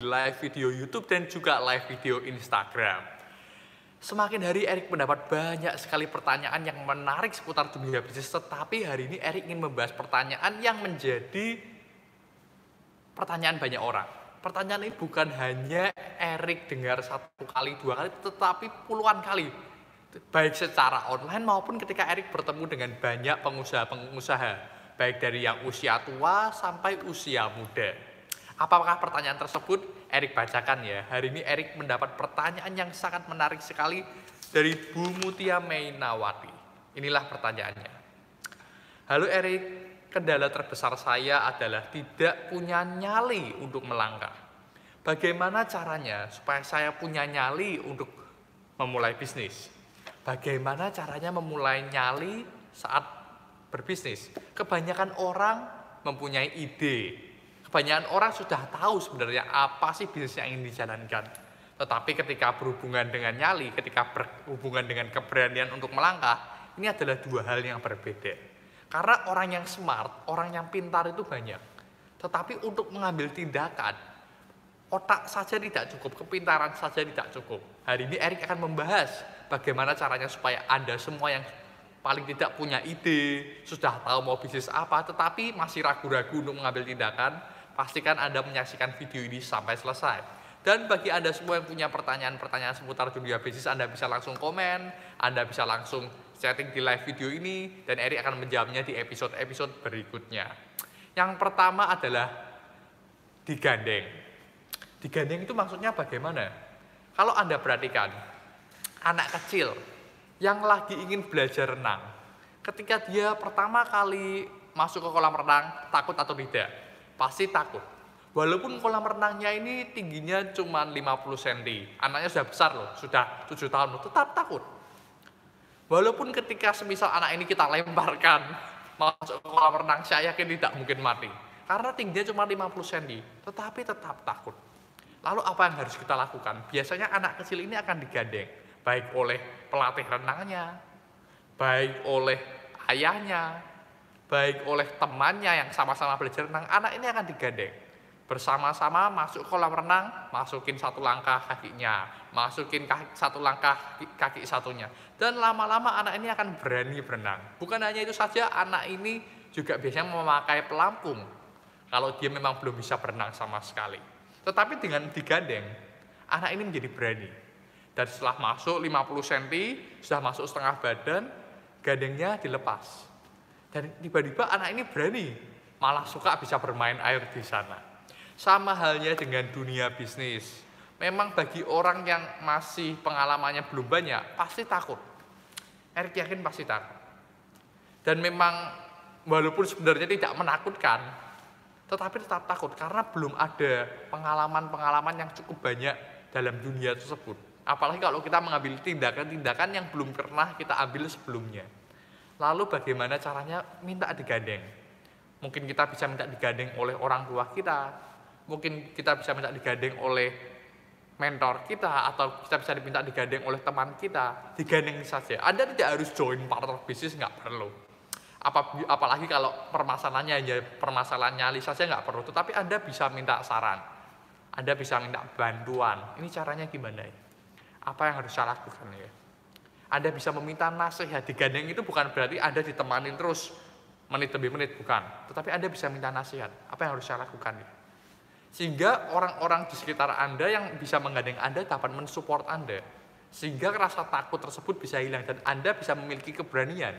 live video YouTube dan juga live video Instagram. Semakin hari Erik mendapat banyak sekali pertanyaan yang menarik seputar dunia bisnis, tetapi hari ini Erik ingin membahas pertanyaan yang menjadi pertanyaan banyak orang. Pertanyaan ini bukan hanya Erik dengar satu kali, dua kali, tetapi puluhan kali. Baik secara online maupun ketika Erik bertemu dengan banyak pengusaha-pengusaha. Baik dari yang usia tua sampai usia muda. Apakah pertanyaan tersebut? Erik bacakan ya. Hari ini Erik mendapat pertanyaan yang sangat menarik sekali dari Bu Mutia Mainawati. Inilah pertanyaannya. Halo Erik, kendala terbesar saya adalah tidak punya nyali untuk melangkah. Bagaimana caranya supaya saya punya nyali untuk memulai bisnis? Bagaimana caranya memulai nyali saat berbisnis? Kebanyakan orang mempunyai ide, Kebanyakan orang sudah tahu sebenarnya apa sih bisnis yang ingin dijalankan. Tetapi ketika berhubungan dengan nyali, ketika berhubungan dengan keberanian untuk melangkah, ini adalah dua hal yang berbeda. Karena orang yang smart, orang yang pintar itu banyak. Tetapi untuk mengambil tindakan, otak saja tidak cukup, kepintaran saja tidak cukup. Hari ini Erik akan membahas bagaimana caranya supaya Anda semua yang paling tidak punya ide, sudah tahu mau bisnis apa, tetapi masih ragu-ragu untuk mengambil tindakan, Pastikan Anda menyaksikan video ini sampai selesai. Dan bagi Anda semua yang punya pertanyaan-pertanyaan seputar dunia bisnis, Anda bisa langsung komen, Anda bisa langsung chatting di live video ini, dan Eri akan menjawabnya di episode-episode berikutnya. Yang pertama adalah digandeng. Digandeng itu maksudnya bagaimana? Kalau Anda perhatikan, anak kecil yang lagi ingin belajar renang, ketika dia pertama kali masuk ke kolam renang, takut atau tidak? Pasti takut. Walaupun kolam renangnya ini tingginya cuma 50 cm, anaknya sudah besar loh, sudah 7 tahun loh, tetap takut. Walaupun ketika semisal anak ini kita lemparkan masuk kolam renang, saya yakin tidak mungkin mati. Karena tingginya cuma 50 cm, tetapi tetap takut. Lalu apa yang harus kita lakukan? Biasanya anak kecil ini akan digandeng, baik oleh pelatih renangnya, baik oleh ayahnya, baik oleh temannya yang sama-sama belajar renang, anak ini akan digandeng. Bersama-sama masuk kolam renang, masukin satu langkah kakinya, masukin kaki, satu langkah kaki satunya. Dan lama-lama anak ini akan berani berenang. Bukan hanya itu saja, anak ini juga biasanya memakai pelampung. Kalau dia memang belum bisa berenang sama sekali. Tetapi dengan digandeng, anak ini menjadi berani. Dan setelah masuk 50 cm, sudah masuk setengah badan, gandengnya dilepas dan tiba-tiba anak ini berani, malah suka bisa bermain air di sana. Sama halnya dengan dunia bisnis. Memang bagi orang yang masih pengalamannya belum banyak, pasti takut. Erik yakin pasti takut. Dan memang walaupun sebenarnya tidak menakutkan, tetapi tetap takut karena belum ada pengalaman-pengalaman yang cukup banyak dalam dunia tersebut. Apalagi kalau kita mengambil tindakan-tindakan yang belum pernah kita ambil sebelumnya. Lalu bagaimana caranya minta digandeng? Mungkin kita bisa minta digandeng oleh orang tua kita, mungkin kita bisa minta digandeng oleh mentor kita, atau kita bisa diminta digandeng oleh teman kita, digandeng saja. Anda tidak harus join partner bisnis, nggak perlu. apalagi kalau permasalahannya ya permasalahan nyali saja nggak perlu, tetapi Anda bisa minta saran, Anda bisa minta bantuan. Ini caranya gimana ya? Apa yang harus saya lakukan ya? Anda bisa meminta nasihat. Digandeng itu bukan berarti Anda ditemani terus menit demi menit, bukan. Tetapi Anda bisa minta nasihat. Apa yang harus saya lakukan? Sehingga orang-orang di sekitar Anda yang bisa menggandeng Anda dapat mensupport Anda. Sehingga rasa takut tersebut bisa hilang dan Anda bisa memiliki keberanian.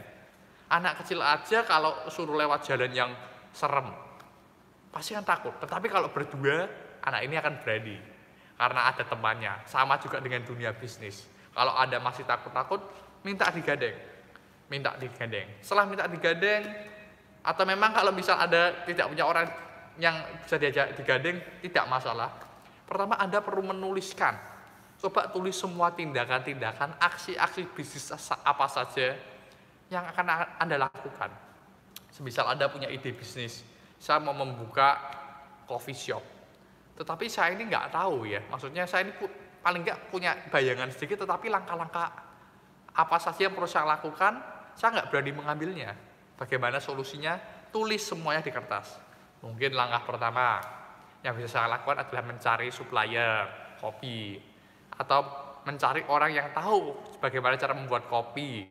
Anak kecil aja kalau suruh lewat jalan yang serem, pasti kan takut. Tetapi kalau berdua, anak ini akan berani. Karena ada temannya. Sama juga dengan dunia bisnis kalau Anda masih takut-takut, minta digandeng. Minta digandeng. Setelah minta digandeng, atau memang kalau misal Anda tidak punya orang yang bisa diajak digandeng, tidak masalah. Pertama Anda perlu menuliskan. Coba tulis semua tindakan-tindakan, aksi-aksi bisnis apa saja yang akan Anda lakukan. Semisal Anda punya ide bisnis, saya mau membuka coffee shop. Tetapi saya ini nggak tahu ya, maksudnya saya ini paling nggak punya bayangan sedikit tetapi langkah-langkah apa saja yang perlu saya lakukan saya nggak berani mengambilnya bagaimana solusinya tulis semuanya di kertas mungkin langkah pertama Yang bisa saya lakukan adalah mencari supplier kopi atau mencari orang yang tahu bagaimana cara membuat kopi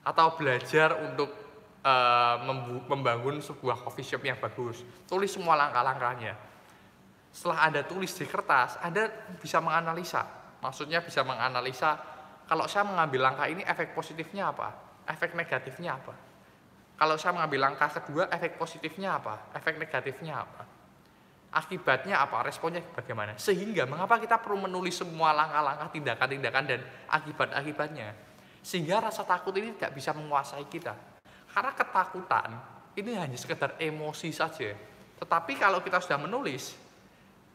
atau belajar untuk uh, membangun sebuah coffee shop yang bagus. Tulis semua langkah-langkahnya. Setelah Anda tulis di kertas, Anda bisa menganalisa. Maksudnya bisa menganalisa kalau saya mengambil langkah ini efek positifnya apa? Efek negatifnya apa? Kalau saya mengambil langkah kedua, efek positifnya apa? Efek negatifnya apa? Akibatnya apa? Responnya bagaimana? Sehingga mengapa kita perlu menulis semua langkah-langkah, tindakan-tindakan, dan akibat-akibatnya? Sehingga rasa takut ini tidak bisa menguasai kita. Karena ketakutan ini hanya sekedar emosi saja. Tetapi kalau kita sudah menulis,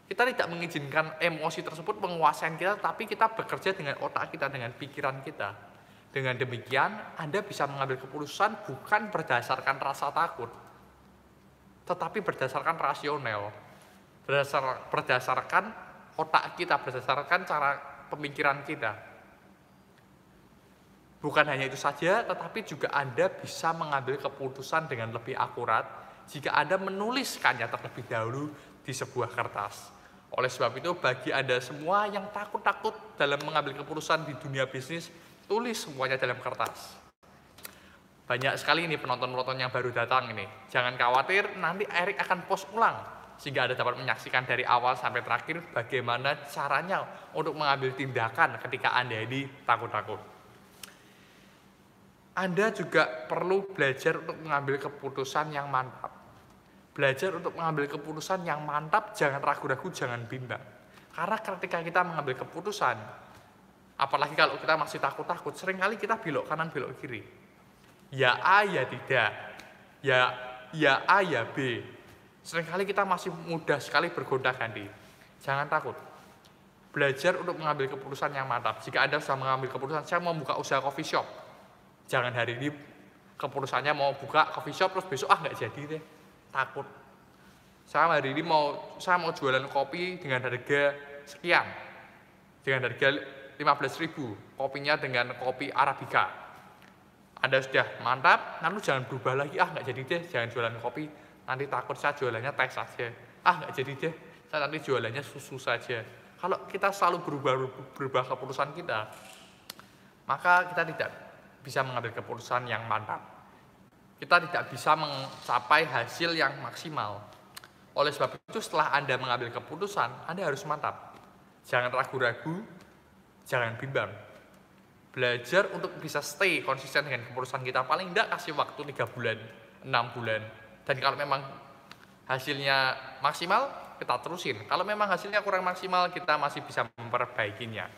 kita tidak mengizinkan emosi tersebut menguasai kita, tapi kita bekerja dengan otak kita, dengan pikiran kita. Dengan demikian, Anda bisa mengambil keputusan bukan berdasarkan rasa takut, tetapi berdasarkan rasional, berdasar, berdasarkan otak kita, berdasarkan cara pemikiran kita. Bukan hanya itu saja, tetapi juga Anda bisa mengambil keputusan dengan lebih akurat jika Anda menuliskannya terlebih dahulu di sebuah kertas. Oleh sebab itu, bagi Anda semua yang takut-takut dalam mengambil keputusan di dunia bisnis, Tulis semuanya dalam kertas. Banyak sekali ini penonton-penonton yang baru datang ini. Jangan khawatir, nanti Erik akan post ulang sehingga Anda dapat menyaksikan dari awal sampai terakhir bagaimana caranya untuk mengambil tindakan ketika Anda ini takut-takut. Anda juga perlu belajar untuk mengambil keputusan yang mantap. Belajar untuk mengambil keputusan yang mantap, jangan ragu-ragu, jangan bimbang. Karena ketika kita mengambil keputusan, Apalagi kalau kita masih takut-takut, sering kali kita belok kanan, belok kiri. Ya A, ya tidak. Ya ya A, ya B. Seringkali kita masih mudah sekali bergonta ganti. Jangan takut. Belajar untuk mengambil keputusan yang mantap. Jika Anda sudah mengambil keputusan, saya mau buka usaha coffee shop. Jangan hari ini keputusannya mau buka coffee shop, terus besok ah nggak jadi deh. Takut. Saya hari ini mau saya mau jualan kopi dengan harga sekian. Dengan harga 15.000 kopinya dengan kopi Arabica. Anda sudah mantap, lalu jangan berubah lagi, ah nggak jadi deh, jangan jualan kopi, nanti takut saya jualannya teh saja. Ah nggak jadi deh, saya nanti jualannya susu saja. Kalau kita selalu berubah berubah keputusan kita, maka kita tidak bisa mengambil keputusan yang mantap. Kita tidak bisa mencapai hasil yang maksimal. Oleh sebab itu setelah Anda mengambil keputusan, Anda harus mantap. Jangan ragu-ragu, jangan bimbang. Belajar untuk bisa stay konsisten dengan keputusan kita. Paling tidak kasih waktu 3 bulan, 6 bulan. Dan kalau memang hasilnya maksimal, kita terusin. Kalau memang hasilnya kurang maksimal, kita masih bisa memperbaikinya.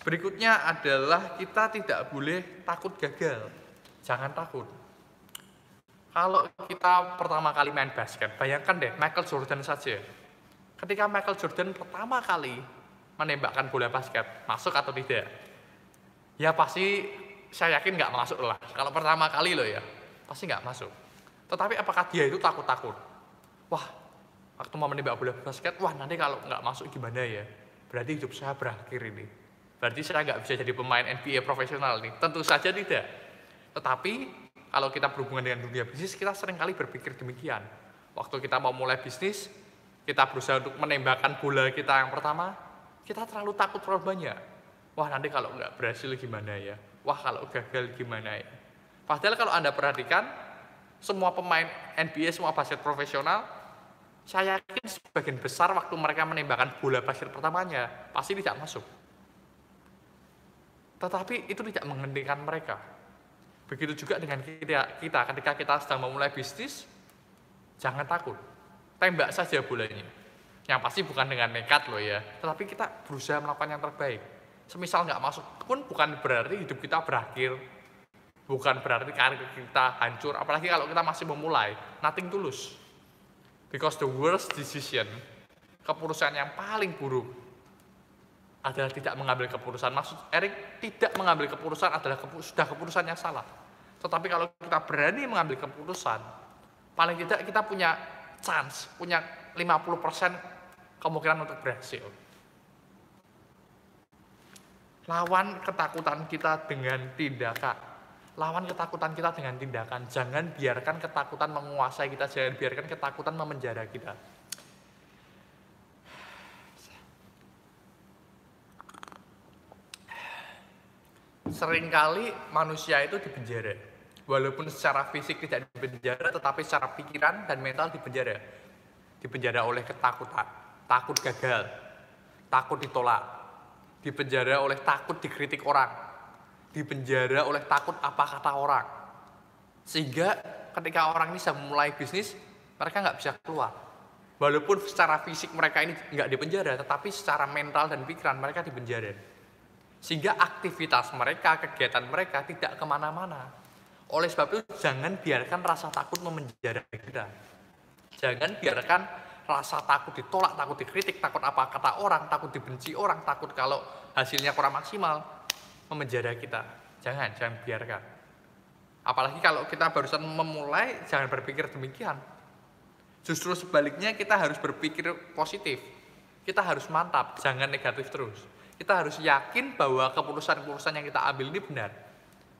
Berikutnya adalah kita tidak boleh takut gagal. Jangan takut. Kalau kita pertama kali main basket, bayangkan deh Michael Jordan saja. Ketika Michael Jordan pertama kali menembakkan bola basket, masuk atau tidak? Ya pasti saya yakin nggak masuk lah. Kalau pertama kali loh ya, pasti nggak masuk. Tetapi apakah dia itu takut-takut? Wah, waktu mau menembak bola basket, wah nanti kalau nggak masuk gimana ya? Berarti hidup saya berakhir ini. Berarti saya nggak bisa jadi pemain NBA profesional nih. Tentu saja tidak. Tetapi kalau kita berhubungan dengan dunia bisnis, kita sering kali berpikir demikian. Waktu kita mau mulai bisnis, kita berusaha untuk menembakkan bola kita yang pertama, kita terlalu takut terlalu banyak. Wah nanti kalau nggak berhasil gimana ya? Wah kalau gagal gimana ya? Padahal kalau Anda perhatikan, semua pemain NBA, semua basket profesional, saya yakin sebagian besar waktu mereka menembakkan bola basket pertamanya, pasti tidak masuk. Tetapi itu tidak menghentikan mereka. Begitu juga dengan kita, kita ketika kita sedang memulai bisnis, jangan takut. Tembak saja bolanya yang pasti bukan dengan nekat loh ya, tetapi kita berusaha melakukan yang terbaik. Semisal nggak masuk pun bukan berarti hidup kita berakhir, bukan berarti karir kita hancur, apalagi kalau kita masih memulai, nothing tulus. Because the worst decision, keputusan yang paling buruk adalah tidak mengambil keputusan. Maksud Erik tidak mengambil keputusan adalah kepu sudah keputusan yang salah. Tetapi kalau kita berani mengambil keputusan, paling tidak kita punya chance, punya 50% kemungkinan untuk berhasil. Lawan ketakutan kita dengan tindakan. Lawan ketakutan kita dengan tindakan. Jangan biarkan ketakutan menguasai kita, jangan biarkan ketakutan memenjara kita. Sering kali manusia itu dipenjara. Walaupun secara fisik tidak dipenjara, tetapi secara pikiran dan mental dipenjara. Dipenjara oleh ketakutan, takut gagal, takut ditolak, dipenjara oleh takut dikritik orang, dipenjara oleh takut apa kata orang. Sehingga ketika orang ini sudah mulai bisnis, mereka nggak bisa keluar. Walaupun secara fisik mereka ini nggak dipenjara, tetapi secara mental dan pikiran mereka dipenjara. Sehingga aktivitas mereka, kegiatan mereka tidak ke mana-mana. Oleh sebab itu, jangan biarkan rasa takut memenjara kita. Jangan biarkan rasa takut ditolak, takut dikritik, takut apa kata orang, takut dibenci orang, takut kalau hasilnya kurang maksimal, memenjara kita. Jangan, jangan biarkan. Apalagi kalau kita barusan memulai, jangan berpikir demikian. Justru sebaliknya kita harus berpikir positif. Kita harus mantap, jangan negatif terus. Kita harus yakin bahwa keputusan-keputusan yang kita ambil ini benar.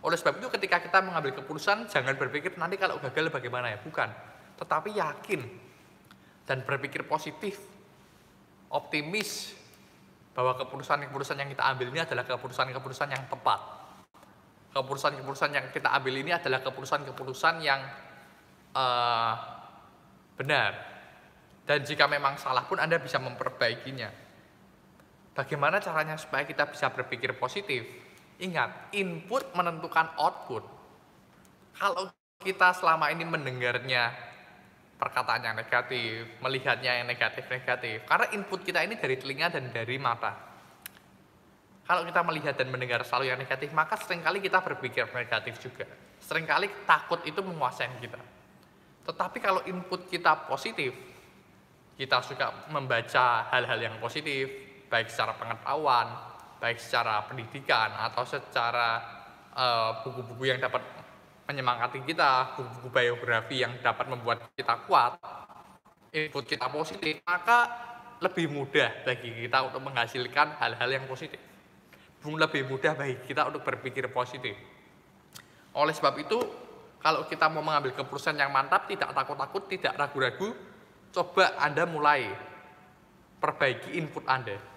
Oleh sebab itu ketika kita mengambil keputusan, jangan berpikir nanti kalau gagal bagaimana ya, bukan. Tetapi yakin dan berpikir positif, optimis bahwa keputusan-keputusan yang kita ambil ini adalah keputusan-keputusan yang tepat. Keputusan-keputusan yang kita ambil ini adalah keputusan-keputusan yang uh, benar. Dan jika memang salah pun Anda bisa memperbaikinya. Bagaimana caranya supaya kita bisa berpikir positif? Ingat, input menentukan output. Kalau kita selama ini mendengarnya perkataan yang negatif, melihatnya yang negatif-negatif, karena input kita ini dari telinga dan dari mata. Kalau kita melihat dan mendengar selalu yang negatif, maka sering kali kita berpikir negatif juga. Seringkali takut itu menguasai kita. Tetapi kalau input kita positif, kita suka membaca hal-hal yang positif, baik secara pengetahuan, baik secara pendidikan, atau secara eh, buku-buku uh, yang dapat menyemangati kita, buku-buku biografi yang dapat membuat kita kuat, input kita positif, maka lebih mudah bagi kita untuk menghasilkan hal-hal yang positif. Lebih mudah bagi kita untuk berpikir positif. Oleh sebab itu, kalau kita mau mengambil keputusan yang mantap, tidak takut-takut, tidak ragu-ragu, coba Anda mulai perbaiki input Anda.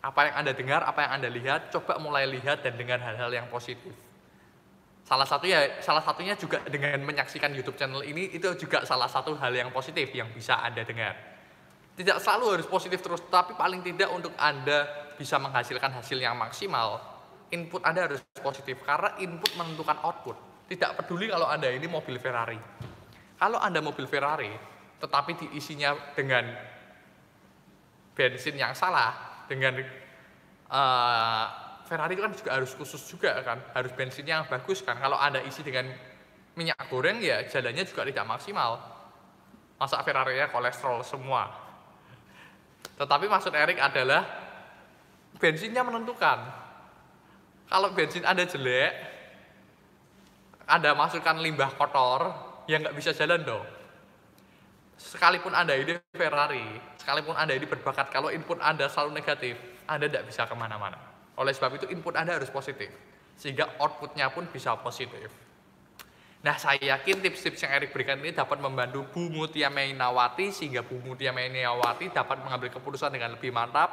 Apa yang Anda dengar, apa yang Anda lihat, coba mulai lihat dan dengar hal-hal yang positif. Salah satunya, salah satunya juga dengan menyaksikan YouTube channel ini, itu juga salah satu hal yang positif yang bisa Anda dengar. Tidak selalu harus positif terus, tapi paling tidak untuk Anda bisa menghasilkan hasil yang maksimal, input Anda harus positif, karena input menentukan output. Tidak peduli kalau Anda ini mobil Ferrari. Kalau Anda mobil Ferrari, tetapi diisinya dengan bensin yang salah, dengan uh, Ferrari kan juga harus khusus juga kan, harus bensinnya yang bagus kan. Kalau Anda isi dengan minyak goreng ya jalannya juga tidak maksimal. Masa Ferrari-nya kolesterol semua. Tetapi maksud Erik adalah bensinnya menentukan. Kalau bensin Anda jelek, anda masukkan limbah kotor, yang nggak bisa jalan dong. Sekalipun Anda ini Ferrari, sekalipun Anda ini berbakat, kalau input Anda selalu negatif, Anda tidak bisa ke mana-mana. Oleh sebab itu input Anda harus positif, sehingga outputnya pun bisa positif. Nah, saya yakin tips-tips yang Erik berikan ini dapat membantu Bu Mutia Mainawati sehingga Bu Mutia Mainawati dapat mengambil keputusan dengan lebih mantap,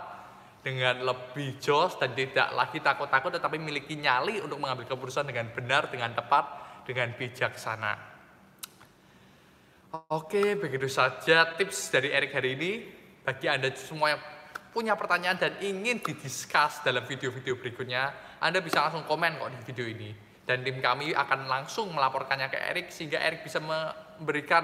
dengan lebih jos dan tidak lagi takut-takut tetapi memiliki nyali untuk mengambil keputusan dengan benar, dengan tepat, dengan bijaksana. Oke, begitu saja tips dari Erik hari ini. Bagi Anda semua yang punya pertanyaan dan ingin didiskus dalam video-video berikutnya, Anda bisa langsung komen kok di video ini. Dan tim kami akan langsung melaporkannya ke Erik sehingga Erik bisa memberikan